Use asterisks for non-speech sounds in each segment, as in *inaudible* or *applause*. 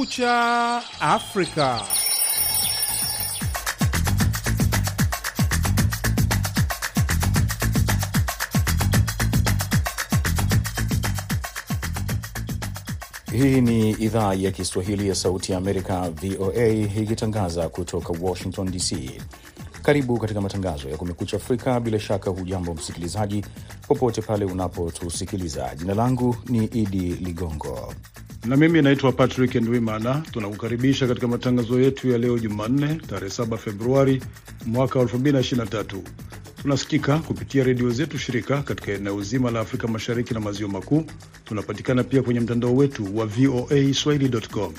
Kumekucha Afrika. Hii ni idhaa ya Kiswahili ya Sauti ya Amerika, VOA, ikitangaza kutoka Washington DC. Karibu katika matangazo ya Kumekucha Afrika. Bila shaka, hujambo msikilizaji, popote pale unapotusikiliza. Jina langu ni Idi Ligongo na mimi naitwa Patrick Ndwimana. Tunakukaribisha katika matangazo yetu ya leo Jumanne, tarehe 7 Februari mwaka 2023. Tunasikika kupitia redio zetu shirika katika eneo zima la Afrika Mashariki na Maziwa Makuu. Tunapatikana pia kwenye mtandao wetu wa VOA swahili.com.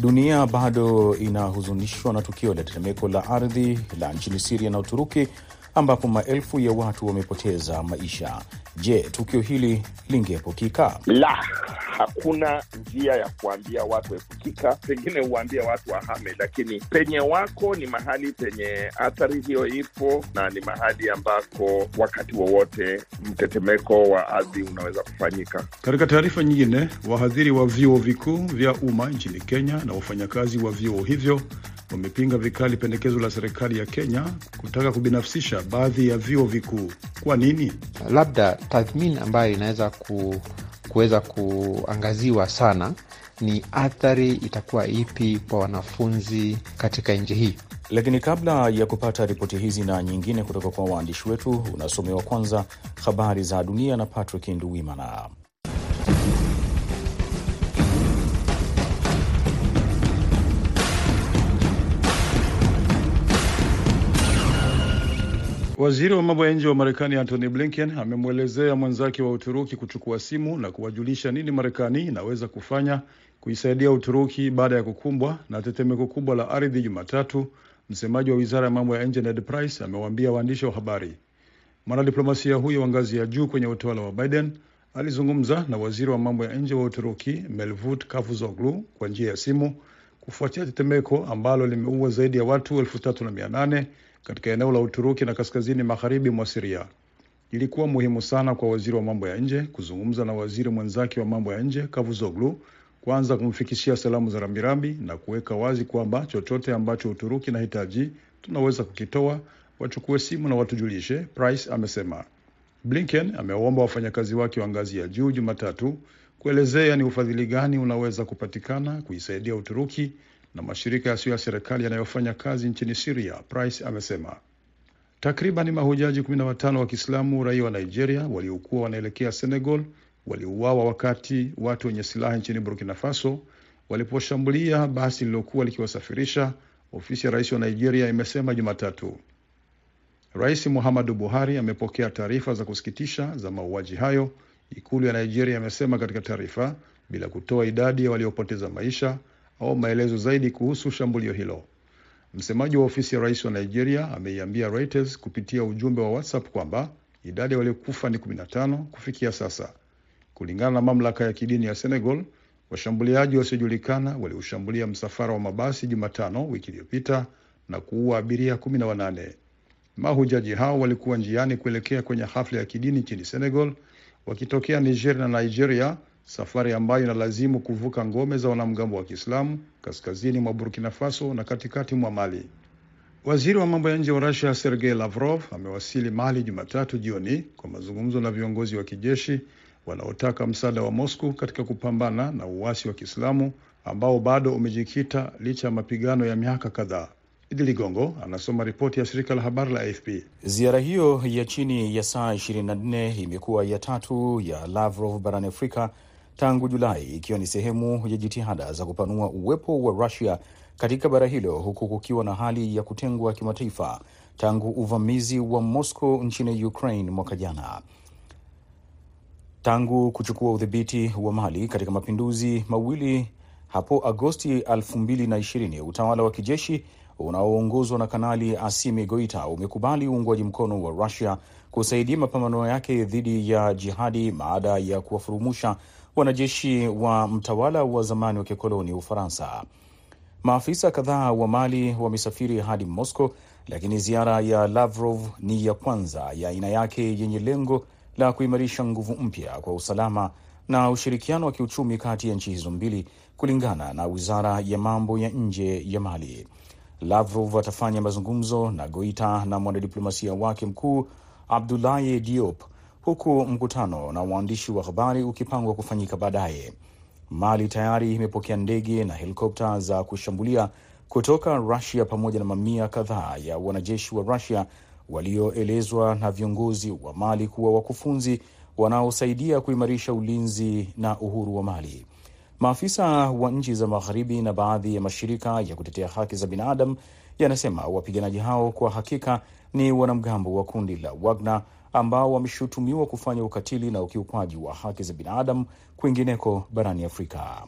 Dunia bado inahuzunishwa na tukio la tetemeko la ardhi la nchini Siria na Uturuki ambapo maelfu ya watu wamepoteza maisha. Je, tukio hili lingeepukika? La, hakuna njia ya kuambia watu epukika. Pengine uambie watu wahame, lakini penye wako ni mahali penye athari hiyo ipo, na ni mahali ambako wakati wowote mtetemeko wa ardhi unaweza kufanyika. Katika taarifa nyingine, wahadhiri wa vyuo vikuu vya umma nchini Kenya na wafanyakazi wa vyuo hivyo wamepinga vikali pendekezo la serikali ya Kenya kutaka kubinafsisha baadhi ya vyuo vikuu. Kwa nini? Labda tathmini ambayo inaweza ku, kuweza kuangaziwa sana ni athari itakuwa ipi kwa wanafunzi katika nchi hii. Lakini kabla ya kupata ripoti hizi na nyingine kutoka kwa waandishi wetu, unasomewa kwanza habari za dunia na Patrick Nduwimana. Waziri wa mambo ya nje wa Marekani Antony Blinken amemwelezea mwenzake wa Uturuki kuchukua simu na kuwajulisha nini Marekani inaweza kufanya kuisaidia Uturuki baada ya kukumbwa na tetemeko kubwa la ardhi Jumatatu. Msemaji wa wizara ya mambo ya nje Ned Price amewaambia waandishi wa habari. Mwanadiplomasia huyo wa ngazi ya juu kwenye utawala wa Biden alizungumza na waziri wa mambo ya nje wa Uturuki Mevlut Cavusoglu kwa njia ya simu kufuatia tetemeko ambalo limeua zaidi ya watu elfu tatu na mia nane katika eneo la Uturuki na kaskazini magharibi mwa Siria. Ilikuwa muhimu sana kwa waziri wa mambo ya nje kuzungumza na waziri mwenzake wa mambo ya nje Kavuzoglu, kwanza kumfikishia salamu za rambirambi na kuweka wazi kwamba chochote ambacho Uturuki inahitaji tunaweza kukitoa, wachukue simu na watujulishe, Price amesema. Blinken amewaomba wafanyakazi wake wa ngazi ya juu Jumatatu kuelezea ni ufadhili gani unaweza kupatikana kuisaidia Uturuki na mashirika yasiyo ya serikali yanayofanya kazi nchini Siria, Price amesema. Takriban mahujaji 15 wa Kiislamu raia wa Nigeria waliokuwa wanaelekea Senegal waliuawa wakati watu wenye silaha nchini Burkina Faso waliposhambulia basi lililokuwa likiwasafirisha, ofisi ya rais wa Nigeria imesema Jumatatu. Rais Muhammadu Buhari amepokea taarifa za kusikitisha za mauaji hayo, ikulu ya Nigeria imesema katika taarifa, bila kutoa idadi ya waliopoteza maisha au maelezo zaidi kuhusu shambulio hilo. Msemaji wa ofisi ya rais wa Nigeria ameiambia Reuters kupitia ujumbe wa WhatsApp kwamba idadi ya waliokufa ni 15 kufikia sasa. Kulingana na mamlaka ya kidini ya Senegal, washambuliaji wasiojulikana waliushambulia msafara wa mabasi Jumatano wiki iliyopita na kuua abiria 18. Mahujaji hao walikuwa njiani kuelekea kwenye hafla ya kidini nchini Senegal wakitokea Niger na Nigeria, safari ambayo inalazimu kuvuka ngome za wanamgambo wa Kiislamu kaskazini mwa Burkina Faso na katikati mwa Mali. Waziri wa mambo ya nje wa Russia Sergei Lavrov amewasili Mali Jumatatu jioni kwa mazungumzo na viongozi wa kijeshi wanaotaka msaada wa Moscow katika kupambana na uasi wa Kiislamu ambao bado umejikita licha ya mapigano ya miaka kadhaa. Idi Ligongo anasoma ripoti ya shirika la habari la AFP. Ziara hiyo ya chini ya saa 24 imekuwa ya tatu ya Lavrov barani Afrika tangu Julai, ikiwa ni sehemu ya jitihada za kupanua uwepo wa Rusia katika bara hilo, huku kukiwa na hali ya kutengwa kimataifa tangu uvamizi wa Moscow nchini Ukraine mwaka jana. Tangu kuchukua udhibiti wa Mali katika mapinduzi mawili hapo Agosti 2020 utawala wa kijeshi unaoongozwa na Kanali Asimi Goita umekubali uungwaji mkono wa Rusia kusaidia mapambano yake dhidi ya jihadi baada ya kuwafurumusha wanajeshi wa mtawala wa zamani wa kikoloni Ufaransa. Maafisa kadhaa wa Mali wamesafiri hadi Moscow, lakini ziara ya Lavrov ni ya kwanza ya aina yake yenye lengo la kuimarisha nguvu mpya kwa usalama na ushirikiano wa kiuchumi kati ya nchi hizo mbili, kulingana na wizara ya mambo ya nje ya Mali. Lavrov atafanya mazungumzo na Goita na mwanadiplomasia wake mkuu Abdoulaye Diop, huku mkutano na waandishi wa habari ukipangwa kufanyika baadaye. Mali tayari imepokea ndege na helikopta za kushambulia kutoka Rusia pamoja na mamia kadhaa ya wanajeshi wa Rusia walioelezwa na viongozi wa Mali kuwa wakufunzi wanaosaidia kuimarisha ulinzi na uhuru wa Mali. Maafisa wa nchi za magharibi na baadhi ya mashirika ya kutetea haki za binadamu yanasema wapiganaji hao kwa hakika ni wanamgambo wa kundi la Wagner ambao wameshutumiwa kufanya ukatili na ukiukwaji wa haki za binadamu kwingineko barani Afrika.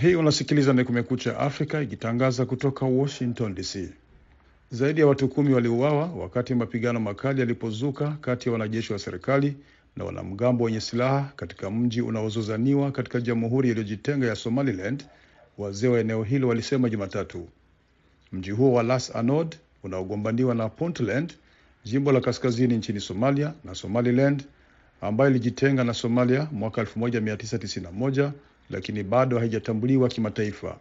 Hii unasikiliza ni Kumekucha Afrika ikitangaza kutoka Washington DC. Zaidi ya watu kumi waliuawa wakati mapigano makali yalipozuka kati ya wanajeshi wa serikali na wanamgambo wenye silaha katika mji unaozozaniwa katika jamhuri iliyojitenga ya Somaliland, wazee wa eneo hilo walisema Jumatatu. Mji huo wa Las Anod unaogombaniwa na Puntland, jimbo la kaskazini nchini Somalia, na Somaliland ambayo ilijitenga na Somalia mwaka 1991 lakini bado haijatambuliwa kimataifa.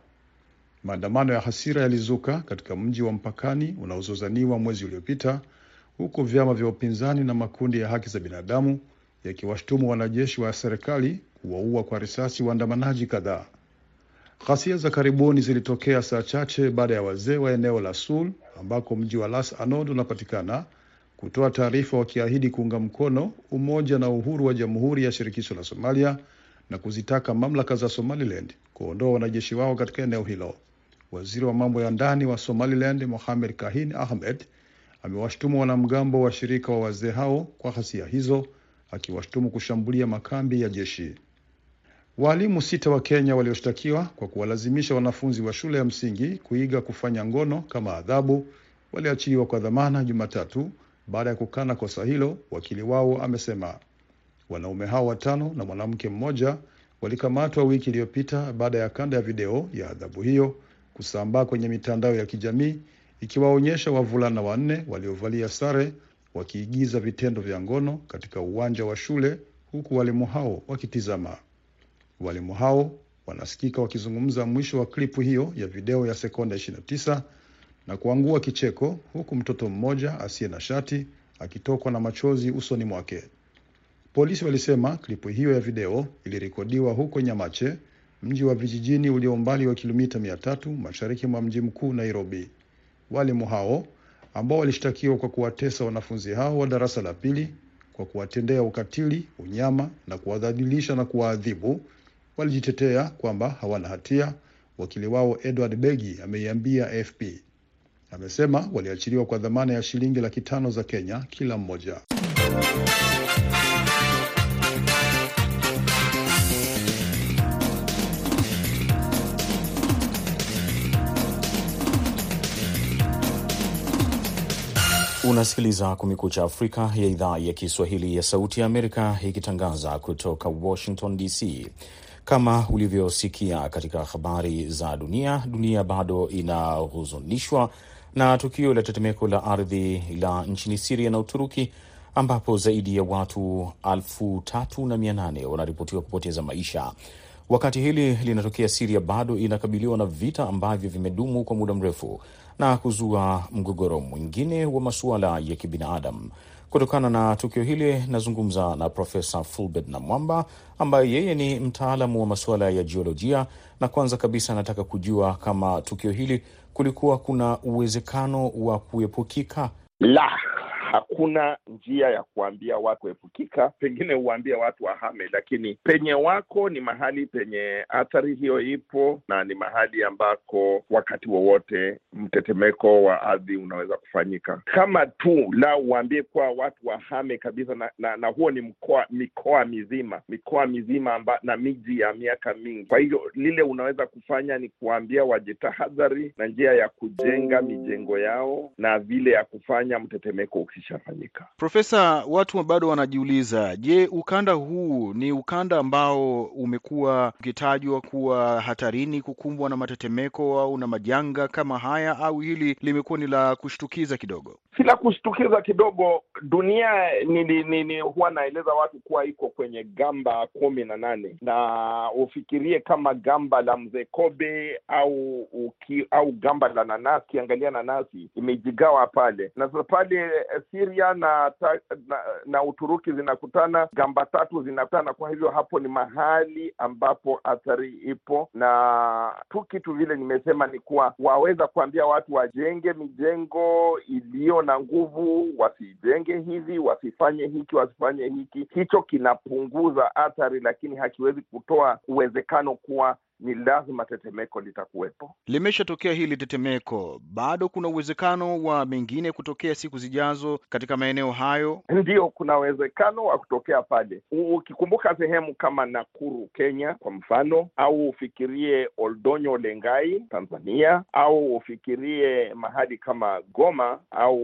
Maandamano ya hasira yalizuka katika mji wa mpakani unaozozaniwa mwezi uliopita, huku vyama vya upinzani na makundi ya haki za binadamu yakiwashtumu wanajeshi wa serikali kuwaua kwa risasi waandamanaji kadhaa. Ghasia za karibuni zilitokea saa chache baada ya wazee wa eneo la Sul ambako mji wa Las Anod unapatikana kutoa taarifa wakiahidi kuunga mkono umoja na uhuru wa Jamhuri ya Shirikisho la Somalia na kuzitaka mamlaka za Somaliland kuondoa wanajeshi wao katika eneo hilo. Waziri wa mambo ya ndani wa Somaliland Mohamed Kahin Ahmed amewashtumu wanamgambo washirika wa wazee hao kwa ghasia hizo, akiwashtumu kushambulia makambi ya jeshi. Waalimu sita wa Kenya walioshtakiwa kwa kuwalazimisha wanafunzi wa shule ya msingi kuiga kufanya ngono kama adhabu waliachiliwa kwa dhamana Jumatatu baada ya kukana kosa hilo, wakili wao amesema. Wanaume hao watano na mwanamke mmoja walikamatwa wiki iliyopita baada ya kanda ya video ya adhabu hiyo kusambaa kwenye mitandao ya kijamii ikiwaonyesha wavulana wanne waliovalia sare wakiigiza vitendo vya ngono katika uwanja wa shule huku walimu hao wakitizama. Walimu hao wanasikika wakizungumza mwisho wa klipu hiyo ya video ya sekonda 29 na kuangua kicheko, huku mtoto mmoja asiye na shati akitokwa na machozi usoni mwake. Polisi walisema klipu hiyo ya video ilirekodiwa huko Nyamache, mji wa vijijini ulio umbali wa kilomita mia tatu mashariki mwa mji mkuu Nairobi. Walimu hao ambao walishtakiwa kwa kuwatesa wanafunzi hao wa darasa la pili kwa kuwatendea ukatili, unyama na kuwadhalilisha na kuwaadhibu walijitetea kwamba hawana hatia. Wakili wao Edward Begi ameiambia AFP. Amesema waliachiliwa kwa dhamana ya shilingi laki tano za Kenya kila mmoja. Unasikiliza Kumekucha Afrika ya idhaa ya Kiswahili ya Sauti ya Amerika ikitangaza kutoka Washington DC. Kama ulivyosikia katika habari za dunia, dunia bado inahuzunishwa na tukio la tetemeko la ardhi la nchini Siria na Uturuki, ambapo zaidi ya watu elfu tatu na mia nane wanaripotiwa kupoteza maisha. Wakati hili linatokea, Siria bado inakabiliwa na vita ambavyo vimedumu kwa muda mrefu na kuzua mgogoro mwingine wa masuala ya kibinadamu. Kutokana na tukio hili, nazungumza na Profesa Fulbert Namwamba ambaye yeye ni mtaalamu wa masuala ya jiolojia, na kwanza kabisa anataka kujua kama tukio hili kulikuwa kuna uwezekano wa kuepukika. La, hakuna njia ya kuambia watu kuepukika. Pengine huambia watu wahame, lakini penye wako ni mahali penye athari hiyo ipo, na ni mahali ambako wakati wowote mtetemeko wa ardhi unaweza kufanyika. Kama tu la uambie kuwa watu wahame kabisa, na, na, na huo ni mkoa, mikoa mizima, mikoa mizima amba, na miji ya miaka mingi. Kwa hiyo lile unaweza kufanya ni kuambia wajitahadhari na njia ya kujenga mijengo yao na vile ya kufanya mtetemeko ukisha ikishafanyika. Profesa, watu bado wanajiuliza, je, ukanda huu ni ukanda ambao umekuwa ukitajwa kuwa hatarini kukumbwa na matetemeko au na majanga kama haya, au hili limekuwa ni la kushtukiza kidogo? Si la kushtukiza kidogo. Dunia ni, ni, ni huwa naeleza watu kuwa iko kwenye gamba kumi na nane na ufikirie kama gamba la mzee Kobe au uki, au gamba la nanasi. Angalia nanasi imejigawa pale, na sasa pale Syria na, na na Uturuki zinakutana, gamba tatu zinakutana. Kwa hivyo hapo ni mahali ambapo athari ipo, na tu kitu vile nimesema ni kuwa waweza kuambia watu wajenge mijengo iliyo na nguvu, wasijenge hivi, wasifanye hiki, wasifanye hiki. Hicho kinapunguza athari, lakini hakiwezi kutoa uwezekano kuwa ni lazima tetemeko litakuwepo. Limeshatokea hili tetemeko, bado kuna uwezekano wa mengine kutokea siku zijazo katika maeneo hayo? Ndio, kuna uwezekano wa kutokea pale. Ukikumbuka sehemu kama Nakuru, Kenya kwa mfano, au ufikirie Oldonyo, Lengai, Tanzania, au ufikirie mahali kama Goma au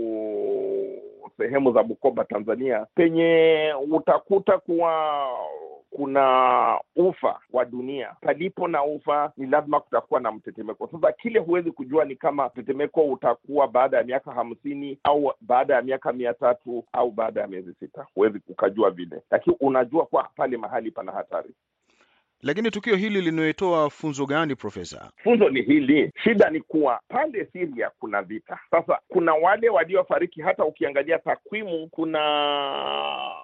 sehemu za Bukoba, Tanzania, penye utakuta kuwa kuna ufa wa dunia. Palipo na ufa, ni lazima kutakuwa na mtetemeko. Sasa kile huwezi kujua ni kama mtetemeko utakuwa baada ya miaka hamsini au baada ya miaka mia tatu au baada ya miezi sita. Huwezi ukajua vile, lakini unajua kuwa pale mahali pana hatari. Lakini tukio hili linatoa funzo gani, Profesa? Funzo ni hili, shida ni kuwa pale Siria kuna vita. Sasa kuna wale waliofariki, hata ukiangalia takwimu, kuna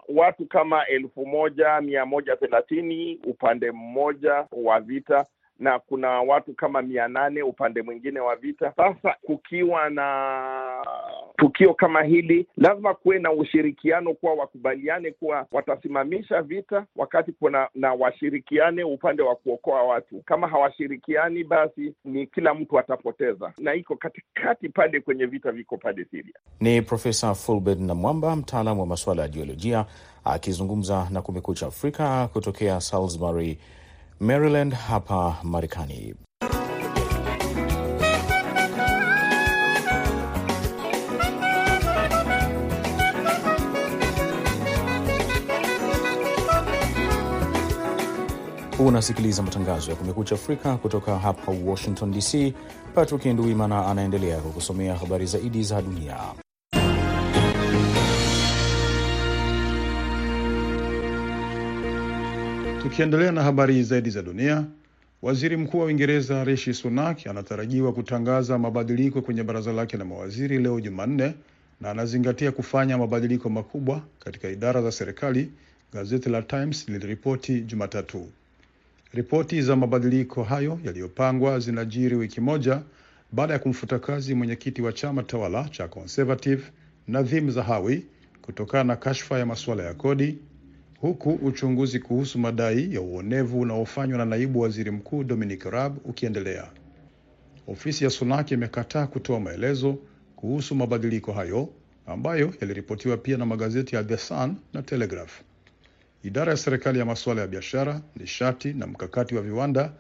watu kama elfu moja mia moja thelathini upande mmoja wa vita na kuna watu kama mia nane upande mwingine wa vita. Sasa kukiwa na tukio kama hili, lazima kuwe na ushirikiano, kuwa wakubaliane kuwa watasimamisha vita, wakati kuna na washirikiane upande wa kuokoa watu. Kama hawashirikiani, basi ni kila mtu atapoteza, na iko katikati pale kwenye vita viko pale Siria. Ni Profesa Fulbert Namwamba, mtaalamu wa masuala ya jiolojia, akizungumza na Kumekucha Afrika kutokea Salisbury Maryland hapa Marekani. Unasikiliza matangazo ya Kumekucha Afrika kutoka hapa Washington DC. Patrick Nduimana anaendelea kukusomea habari zaidi za dunia. Tukiendelea na habari zaidi za dunia, waziri mkuu wa Uingereza Rishi Sunak anatarajiwa kutangaza mabadiliko kwenye baraza lake la mawaziri leo Jumanne, na anazingatia kufanya mabadiliko makubwa katika idara za serikali, gazeti la Times liliripoti Jumatatu. Ripoti za mabadiliko hayo yaliyopangwa zinajiri wiki moja baada ya kumfuta kazi mwenyekiti wa chama tawala cha Conservative Nadhim Zahawi kutokana na kashfa ya masuala ya kodi huku uchunguzi kuhusu madai ya uonevu unaofanywa na naibu waziri mkuu Dominic Raab ukiendelea. Ofisi ya Sunak imekataa kutoa maelezo kuhusu mabadiliko hayo ambayo yaliripotiwa pia na magazeti ya The Sun na Telegraph. Idara ya serikali ya masuala ya biashara, nishati na mkakati wa viwanda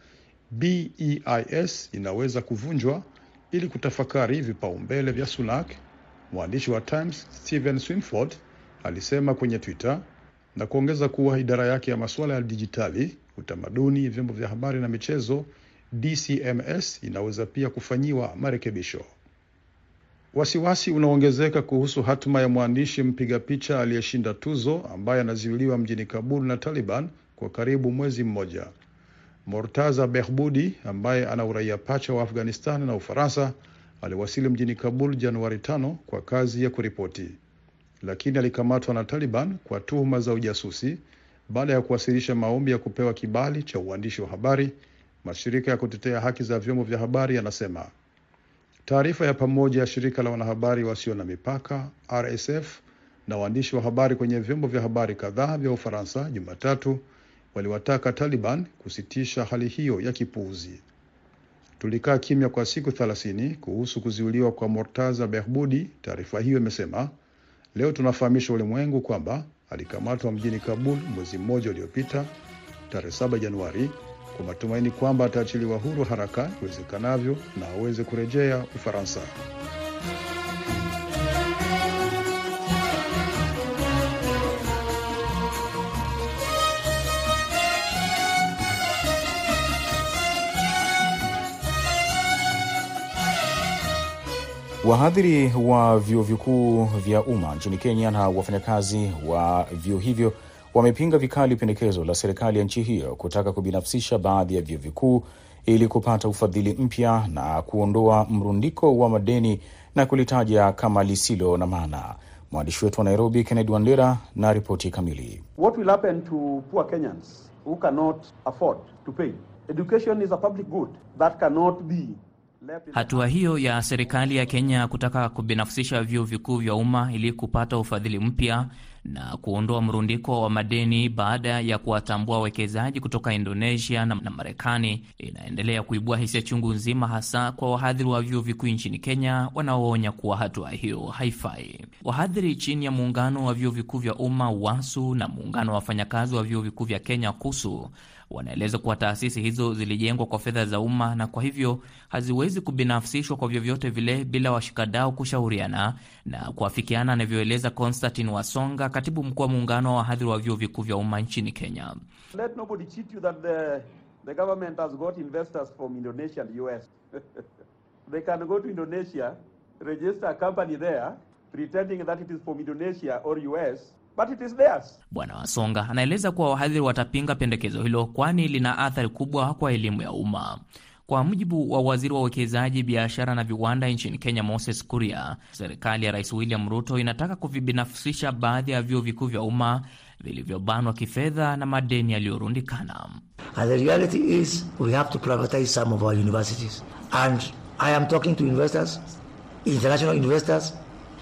BEIS inaweza kuvunjwa ili kutafakari vipaumbele vya Sunak, mwandishi wa Times Stephen Swinford alisema kwenye Twitter na kuongeza kuwa idara yake ya masuala ya dijitali, utamaduni, vyombo vya habari na michezo DCMS inaweza pia kufanyiwa marekebisho. Wasiwasi unaongezeka kuhusu hatima ya mwandishi mpiga picha aliyeshinda tuzo ambaye anazuiliwa mjini Kabul na Taliban kwa karibu mwezi mmoja. Mortaza Behbudi ambaye ana uraia pacha wa Afghanistan na Ufaransa aliwasili mjini Kabul Januari tano kwa kazi ya kuripoti lakini alikamatwa na Taliban kwa tuhuma za ujasusi baada ya kuwasilisha maombi ya kupewa kibali cha uandishi wa habari. Mashirika ya kutetea haki za vyombo vya habari yanasema. Taarifa ya pamoja ya shirika la wanahabari wasio na mipaka RSF na waandishi wa habari kwenye vyombo vya habari kadhaa vya Ufaransa Jumatatu waliwataka Taliban kusitisha hali hiyo ya kipuuzi. Tulikaa kimya kwa siku 30 kuhusu kuziuliwa kwa Mortaza Behbudi, taarifa hiyo imesema. Leo tunafahamisha ulimwengu kwamba alikamatwa mjini Kabul mwezi mmoja uliopita tarehe 7 Januari, kwa matumaini kwamba ataachiliwa huru haraka iwezekanavyo na aweze kurejea Ufaransa. Wahadhiri wa vyuo vikuu vya umma nchini Kenya na wafanyakazi wa vyuo hivyo wamepinga vikali pendekezo la serikali ya nchi hiyo kutaka kubinafsisha baadhi ya vyuo vikuu ili kupata ufadhili mpya na kuondoa mrundiko wa madeni na kulitaja kama lisilo na maana. Mwandishi wetu wa Nairobi, Kennedy Wandera, na ripoti kamili. What will happen to poor Kenyans who cannot afford to pay? Education is a public good that cannot be Hatua hiyo ya serikali ya Kenya kutaka kubinafsisha vyuo vikuu vya umma ili kupata ufadhili mpya na kuondoa mrundiko wa madeni baada ya kuwatambua wawekezaji kutoka Indonesia na, Marekani inaendelea kuibua hisia chungu nzima, hasa kwa wahadhiri wa vyuo vikuu nchini Kenya wanaoonya kuwa hatua hiyo haifai. Wahadhiri chini ya muungano wa vyuo vikuu vya umma WASU na muungano wa wafanyakazi wa vyuo vikuu vya Kenya KUSU wanaeleza kuwa taasisi hizo zilijengwa kwa fedha za umma na kwa hivyo haziwezi kubinafsishwa kwa vyovyote vile bila washikadau kushauriana na kuafikiana, anavyoeleza Constantin Wasonga, katibu mkuu wa muungano wa wahadhiri wa vyuo vikuu vya umma nchini Kenya. Let nobody cheat you that the, the government has got investors from Indonesia and US. *laughs* They can go to Indonesia, register a company there, pretending that it is from Indonesia or US, but it is theirs. Bwana Wasonga anaeleza kuwa wahadhiri watapinga pendekezo hilo kwani lina athari kubwa kwa elimu ya umma. Kwa mujibu wa waziri wa uwekezaji, biashara na viwanda nchini Kenya, Moses Kuria, serikali ya Rais William Ruto inataka kuvibinafsisha baadhi ya vyuo vikuu vya umma vilivyobanwa kifedha na madeni yaliyorundikana.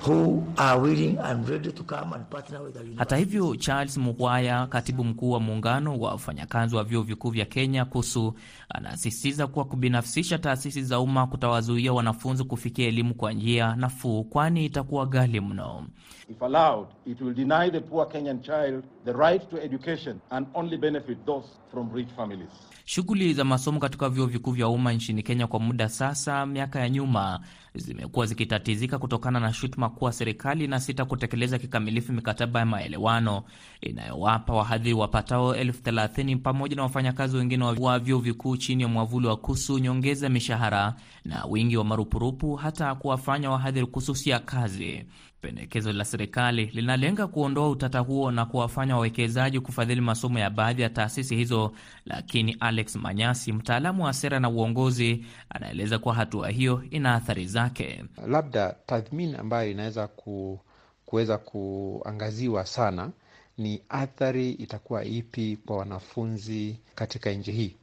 Who are willing and ready to come and partner with Hata hivyo, Charles Muhwaya, katibu mkuu wa muungano wa wafanyakazi wa vyuo vikuu vya Kenya KUSU, anasisitiza kuwa kubinafsisha taasisi za umma kutawazuia wanafunzi kufikia elimu kwa njia nafuu, kwani itakuwa ghali mno. If allowed, it will deny the poor Kenyan child the right to education and only benefit those from rich families. Shughuli za masomo katika vyuo vikuu vya umma nchini Kenya kwa muda sasa, miaka ya nyuma, zimekuwa zikitatizika kutokana na shutuma kuwa serikali inasita kutekeleza kikamilifu mikataba ya maelewano inayowapa wahadhiri wapatao elfu thelathini pamoja na wafanyakazi wengine wa vyuo vikuu chini ya mwavuli wa KUSU nyongeza mishahara na wingi wa marupurupu, hata kuwafanya wahadhiri kususia kazi. Pendekezo la serikali linalenga kuondoa utata huo na kuwafanya wawekezaji kufadhili masomo ya baadhi ya taasisi hizo, lakini Alex Manyasi, mtaalamu wa sera na uongozi, anaeleza kuwa hatua hiyo ina athari zake. Labda tathmini ambayo inaweza ku, kuweza kuangaziwa sana ni athari itakuwa ipi kwa wanafunzi katika nchi hii.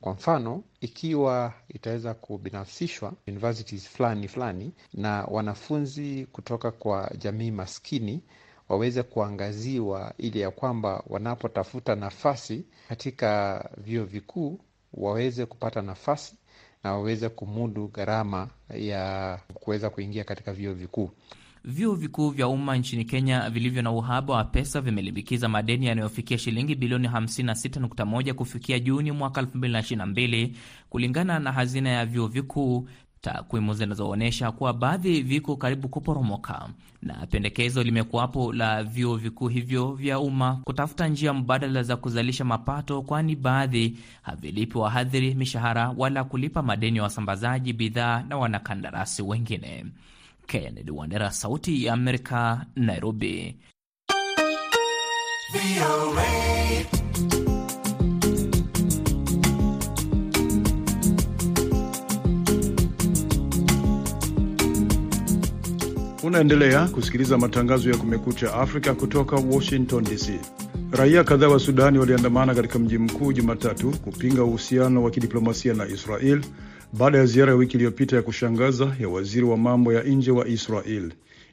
Kwa mfano, ikiwa itaweza kubinafsishwa universities fulani fulani na wanafunzi kutoka kwa jamii maskini waweze kuangaziwa, ili ya kwamba wanapotafuta nafasi katika vyuo vikuu waweze kupata nafasi na waweze kumudu gharama ya kuweza kuingia katika vyuo vikuu. Vyuo vikuu vya umma nchini Kenya vilivyo na uhaba wa pesa vimelimbikiza madeni yanayofikia shilingi bilioni 56.1 kufikia Juni mwaka 2022 kulingana na hazina ya vyuo vikuu, takwimu zinazoonyesha kuwa baadhi viko karibu kuporomoka, na pendekezo limekuwapo la vyuo vikuu hivyo vya umma kutafuta njia mbadala za kuzalisha mapato, kwani baadhi havilipi wahadhiri mishahara wala kulipa madeni ya wasambazaji bidhaa na wanakandarasi wengine. Kennedy Wandera, Sauti ya Amerika, Nairobi. Unaendelea kusikiliza matangazo ya Kumekucha Afrika kutoka Washington DC. Raia kadhaa wa Sudani waliandamana katika mji mkuu Jumatatu kupinga uhusiano wa kidiplomasia na Israel baada ya ziara ya wiki iliyopita ya kushangaza ya waziri wa mambo ya nje wa Israel.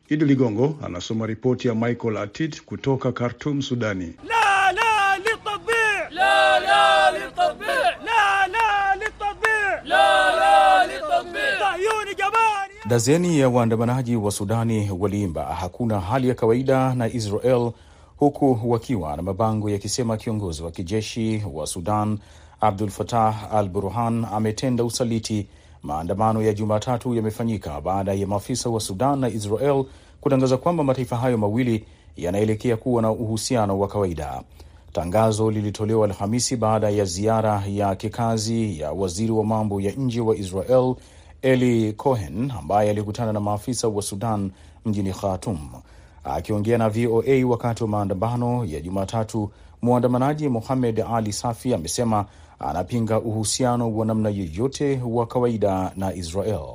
Idi Ligongo anasoma ripoti ya Michael Atit kutoka Khartum, Sudani. La, la, litabi. La, la, litabi. La, la, litabi. La, la, litabi. Sayuni jamani. Dazeni ya waandamanaji wa Sudani waliimba hakuna hali ya kawaida na Israel huku wakiwa na mabango yakisema kiongozi wa kijeshi wa Sudan Abdul Fatah al Burhan ametenda usaliti. Maandamano ya Jumatatu yamefanyika baada ya maafisa wa Sudan na Israel kutangaza kwamba mataifa hayo mawili yanaelekea kuwa na uhusiano wa kawaida. Tangazo lilitolewa Alhamisi baada ya ziara ya kikazi ya waziri wa mambo ya nje wa Israel Eli Cohen ambaye alikutana na maafisa wa Sudan mjini Khartoum. Akiongea na VOA wakati wa maandamano ya Jumatatu, mwandamanaji Mohamed Ali Safi amesema anapinga uhusiano wa namna yoyote wa kawaida na Israel.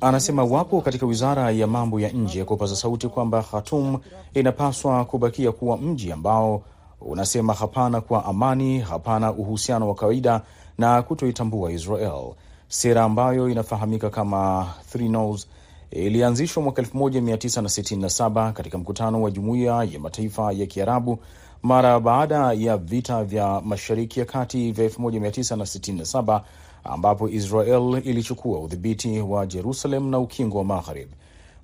Anasema wapo katika wizara ya mambo ya nje kupaza sauti kwamba Khartoum inapaswa kubakia kuwa mji ambao unasema hapana kwa amani, hapana uhusiano wa kawaida na kutoitambua Israel. Sera ambayo inafahamika kama Three No's ilianzishwa mwaka 1967 katika mkutano wa Jumuiya ya Mataifa ya Kiarabu mara baada ya vita vya Mashariki ya Kati vya 1967 ambapo Israel ilichukua udhibiti wa Jerusalem na Ukingo wa Magharib.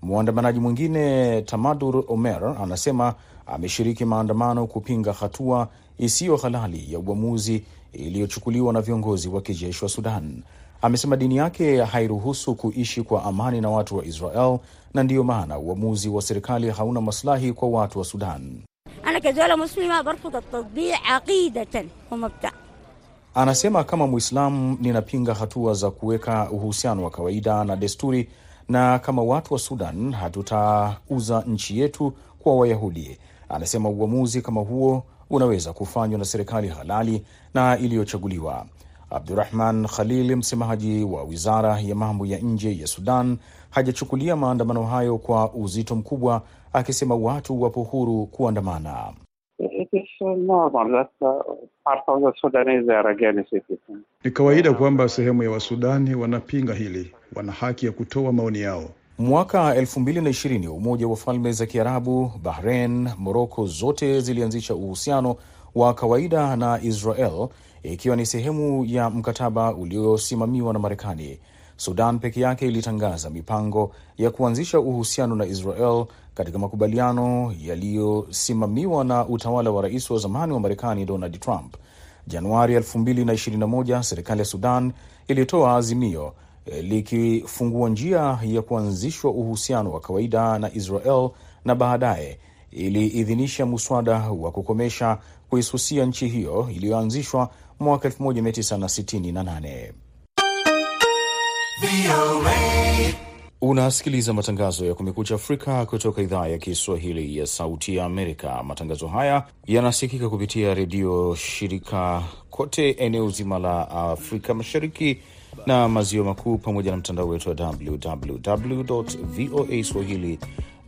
Mwandamanaji mwingine Tamadur Omer anasema ameshiriki maandamano kupinga hatua isiyo halali ya uamuzi iliyochukuliwa na viongozi wa kijeshi wa Sudan. Amesema dini yake hairuhusu kuishi kwa amani na watu wa Israel na ndiyo maana uamuzi wa serikali hauna maslahi kwa watu wa Sudan. Anasema kama Mwislamu ninapinga hatua za kuweka uhusiano wa kawaida na desturi, na kama watu wa Sudan hatutauza nchi yetu kwa Wayahudi. Anasema uamuzi kama huo unaweza kufanywa na serikali halali na iliyochaguliwa. Abdurahman Khalil, msemaji wa wizara ya mambo ya nje ya Sudan, hajachukulia maandamano hayo kwa uzito mkubwa, akisema watu wapo huru kuandamana. Ni kawaida kwamba sehemu ya Wasudani wanapinga hili, wana haki ya kutoa maoni yao. Mwaka 2020 Umoja wa Falme za Kiarabu, Bahrain, Moroko zote zilianzisha uhusiano wa kawaida na Israel ikiwa ni sehemu ya mkataba uliosimamiwa na Marekani. Sudan peke yake ilitangaza mipango ya kuanzisha uhusiano na Israel katika makubaliano yaliyosimamiwa na utawala wa rais wa zamani wa Marekani Donald Trump. Januari 2021 serikali ya Sudan ilitoa azimio likifungua njia ya kuanzishwa uhusiano wa kawaida na Israel na baadaye iliidhinisha muswada wa kukomesha kuisusia nchi hiyo iliyoanzishwa mwaka 1968. Unasikiliza matangazo ya Kumekucha Afrika kutoka idhaa ya Kiswahili ya Sauti ya Amerika. Matangazo haya yanasikika kupitia redio shirika kote eneo zima la Afrika Mashariki na Maziwa Makuu, pamoja na mtandao wetu wa www voa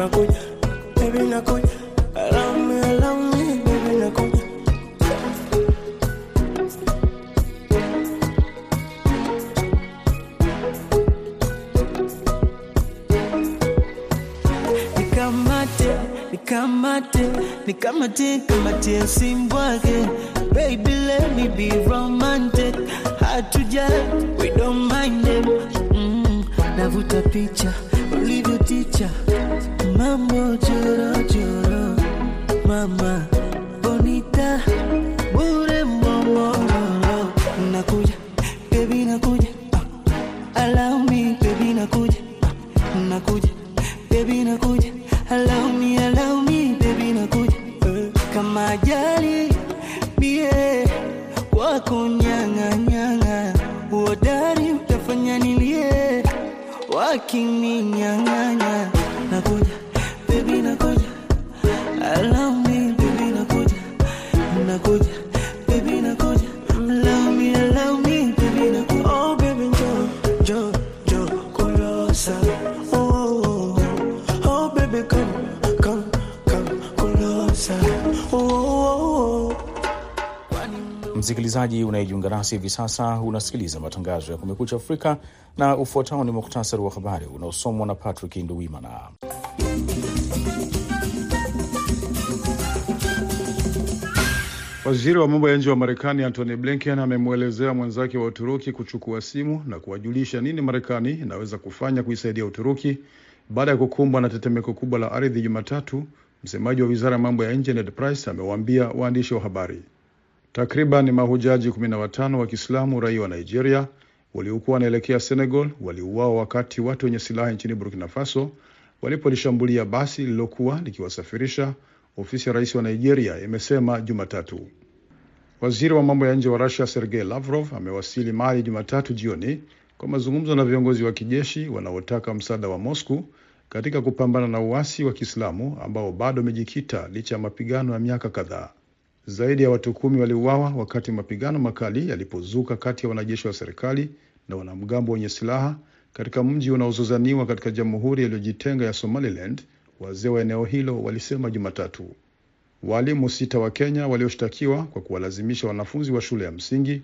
Nakuja, baby nakuja. Love me, love me, baby nakuja. Nikamate, nikamate, nikamate, kamate simbwake. Wakininyang'anya. Nakuja, Msikilizaji unayejiunga nasi hivi sasa, unasikiliza matangazo ya Kumekucha Afrika na ufuatao ni muktasari wa habari unaosomwa na Patrick Nduwimana. Waziri wa mambo ya nje wa Marekani Antony Blinken amemwelezea mwenzake wa Uturuki kuchukua simu na kuwajulisha nini Marekani inaweza kufanya kuisaidia Uturuki baada ya kukumbwa na tetemeko kubwa la ardhi Jumatatu. Msemaji wa wizara ya mambo ya nje Ned Price amewaambia waandishi wa habari. Takriban mahujaji 15 wa Kiislamu raia wa Nigeria waliokuwa wanaelekea Senegal waliuawa wakati watu wenye silaha nchini Burkina Faso walipolishambulia basi lililokuwa likiwasafirisha, ofisi ya rais wa Nigeria imesema Jumatatu. Waziri wa mambo ya nje wa Russia Sergei Lavrov amewasili Mali Jumatatu jioni kwa mazungumzo na viongozi wa kijeshi wanaotaka msaada wa Moscow katika kupambana na uasi wa Kiislamu ambao bado umejikita licha ya mapigano ya miaka kadhaa. Zaidi ya watu kumi waliuawa wakati mapigano makali yalipozuka kati ya wanajeshi wa serikali na wanamgambo wenye silaha katika mji unaozozaniwa katika jamhuri iliyojitenga ya Somaliland, wazee wa eneo hilo walisema Jumatatu. Waalimu sita wa Kenya walioshtakiwa kwa kuwalazimisha wanafunzi wa shule ya msingi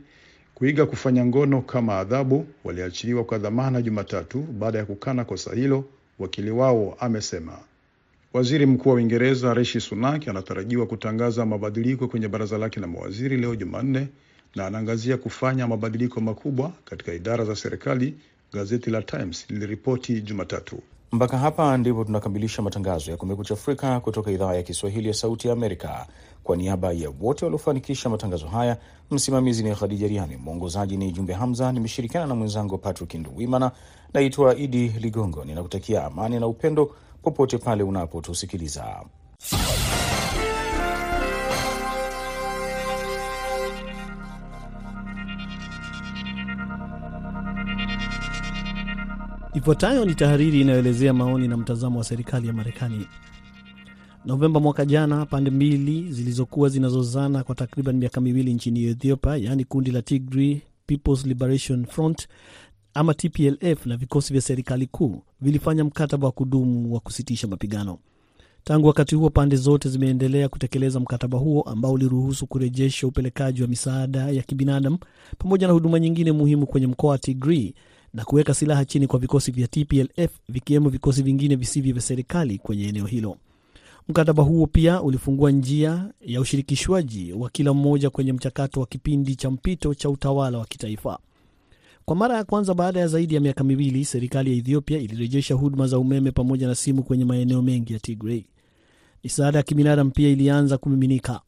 kuiga kufanya ngono kama adhabu waliachiliwa kwa dhamana Jumatatu baada ya kukana kosa hilo, wakili wao amesema. Waziri Mkuu wa Uingereza Rishi Sunak anatarajiwa kutangaza mabadiliko kwenye baraza lake la mawaziri leo Jumanne, na anaangazia kufanya mabadiliko makubwa katika idara za serikali, gazeti la Times liliripoti Jumatatu. Mpaka hapa ndipo tunakamilisha matangazo ya Kumekucha Afrika kutoka idhaa ya Kiswahili ya Sauti ya Amerika. Kwa niaba ya wote waliofanikisha matangazo haya, msimamizi ni Khadija Riani, mwongozaji ni Jumbe Hamza. Nimeshirikiana na mwenzangu Patrick Nduwimana. Naitwa Idi Ligongo, ninakutakia amani na upendo popote pale unapotusikiliza. Ifuatayo ni tahariri inayoelezea maoni na mtazamo wa serikali ya Marekani. Novemba mwaka jana, pande mbili zilizokuwa zinazozana kwa takriban miaka miwili nchini Ethiopia, yaani kundi la Tigray People's Liberation Front ama TPLF na vikosi vya serikali kuu vilifanya mkataba wa kudumu wa kusitisha mapigano. Tangu wakati huo, pande zote zimeendelea kutekeleza mkataba huo ambao uliruhusu kurejesha upelekaji wa misaada ya kibinadamu pamoja na huduma nyingine muhimu kwenye mkoa wa Tigray na kuweka silaha chini kwa vikosi vya TPLF vikiwemo vikosi vingine visivyo vya serikali kwenye eneo hilo. Mkataba huo pia ulifungua njia ya ushirikishwaji wa kila mmoja kwenye mchakato wa kipindi cha mpito cha utawala wa kitaifa. Kwa mara ya kwanza baada ya zaidi ya miaka miwili, serikali ya Ethiopia ilirejesha huduma za umeme pamoja na simu kwenye maeneo mengi ya Tigray. Misaada ya kibinadamu pia ilianza kumiminika.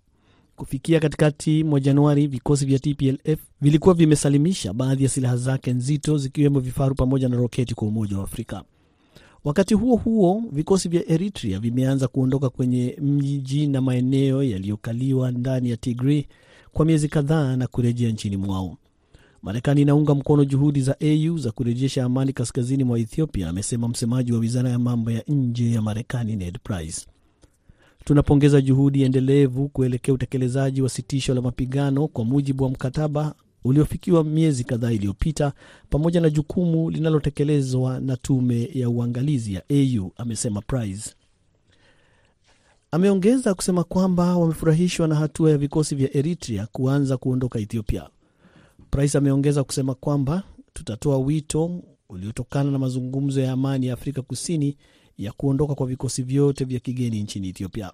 Kufikia katikati mwa Januari, vikosi vya TPLF vilikuwa vimesalimisha baadhi ya silaha zake nzito zikiwemo vifaru pamoja na roketi kwa Umoja wa Afrika. Wakati huo huo, vikosi vya Eritrea vimeanza kuondoka kwenye mji na maeneo yaliyokaliwa ndani ya Tigray kwa miezi kadhaa na kurejea nchini mwao. Marekani inaunga mkono juhudi za AU za kurejesha amani kaskazini mwa Ethiopia, amesema msemaji wa wizara ya mambo ya nje ya Marekani Ned Price. Tunapongeza juhudi endelevu kuelekea utekelezaji wa sitisho la mapigano kwa mujibu wa mkataba uliofikiwa miezi kadhaa iliyopita, pamoja na jukumu linalotekelezwa na tume ya uangalizi ya AU, amesema Price. Ameongeza kusema kwamba wamefurahishwa na hatua ya vikosi vya Eritrea kuanza kuondoka Ethiopia. Price ameongeza kusema kwamba tutatoa wito uliotokana na mazungumzo ya amani ya Afrika Kusini ya kuondoka kwa vikosi vyote vya kigeni nchini Ethiopia.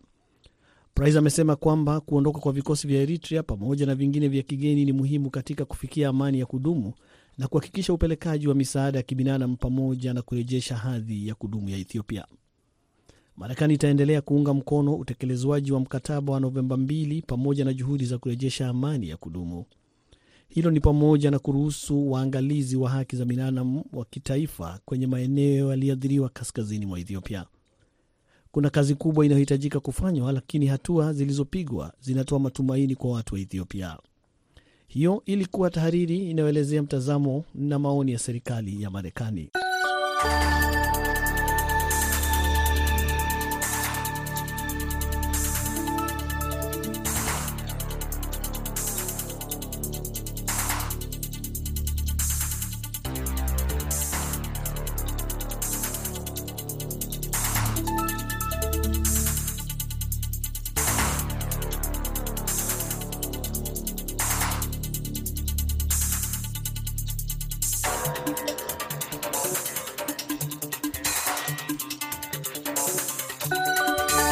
Price amesema kwamba kuondoka kwa vikosi vya Eritrea pamoja na vingine vya kigeni ni muhimu katika kufikia amani ya kudumu na kuhakikisha upelekaji wa misaada ya kibinadamu pamoja na kurejesha hadhi ya kudumu ya Ethiopia. Marekani itaendelea kuunga mkono utekelezwaji wa mkataba wa Novemba 2 pamoja na juhudi za kurejesha amani ya kudumu. Hilo ni pamoja na kuruhusu waangalizi wa haki za binadamu wa kitaifa kwenye maeneo yaliyoathiriwa kaskazini mwa Ethiopia. Kuna kazi kubwa inayohitajika kufanywa, lakini hatua zilizopigwa zinatoa matumaini kwa watu wa Ethiopia. Hiyo ilikuwa tahariri inayoelezea mtazamo na maoni ya serikali ya Marekani.